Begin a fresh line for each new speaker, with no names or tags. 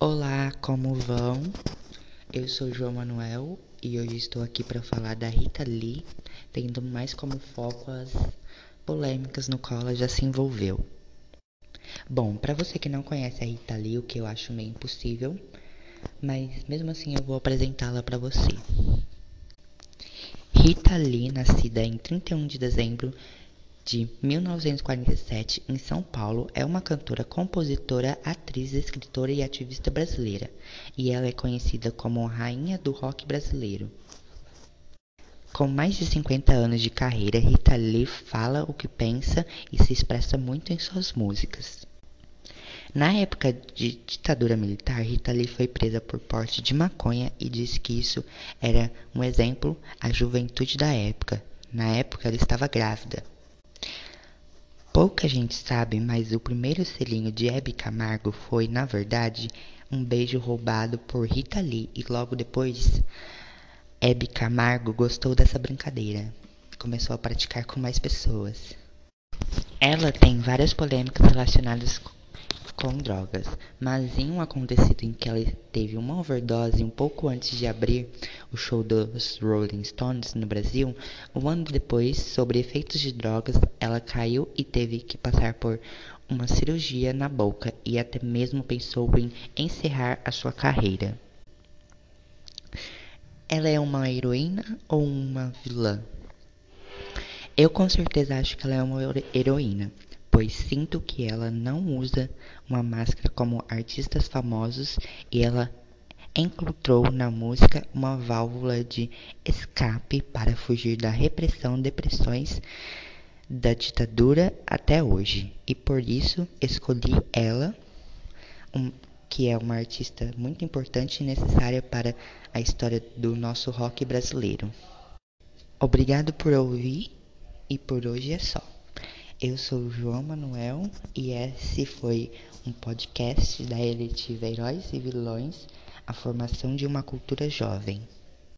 Olá, como vão? Eu sou João Manuel e hoje estou aqui para falar da Rita Lee, tendo mais como foco as polêmicas no qual ela já se envolveu. Bom, para você que não conhece a Rita Lee, o que eu acho meio impossível, mas mesmo assim eu vou apresentá-la para você. Rita Lee, nascida em 31 de dezembro de 1947 em São Paulo, é uma cantora, compositora, atriz, escritora e ativista brasileira, e ela é conhecida como rainha do rock brasileiro. Com mais de 50 anos de carreira, Rita Lee fala o que pensa e se expressa muito em suas músicas. Na época de ditadura militar, Rita Lee foi presa por porte de maconha e disse que isso era um exemplo à juventude da época. Na época, ela estava grávida. Pouca gente sabe, mas o primeiro selinho de Hebe Camargo foi, na verdade, um beijo roubado por Rita Lee e logo depois Hebe Camargo gostou dessa brincadeira e começou a praticar com mais pessoas. Ela tem várias polêmicas relacionadas com drogas, mas em um acontecido em que ela teve uma overdose um pouco antes de abrir o show dos Rolling Stones no Brasil, um ano depois, sobre efeitos de drogas, ela caiu e teve que passar por uma cirurgia na boca e até mesmo pensou em encerrar a sua carreira. Ela é uma heroína ou uma vilã? Eu com certeza acho que ela é uma heroína pois sinto que ela não usa uma máscara como artistas famosos e ela encontrou na música uma válvula de escape para fugir da repressão, depressões da ditadura até hoje. E por isso escolhi ela, um, que é uma artista muito importante e necessária para a história do nosso rock brasileiro. Obrigado por ouvir e por hoje é só. Eu sou João Manuel e esse foi um podcast da Eletiva Heróis e Vilões, a formação de uma cultura jovem.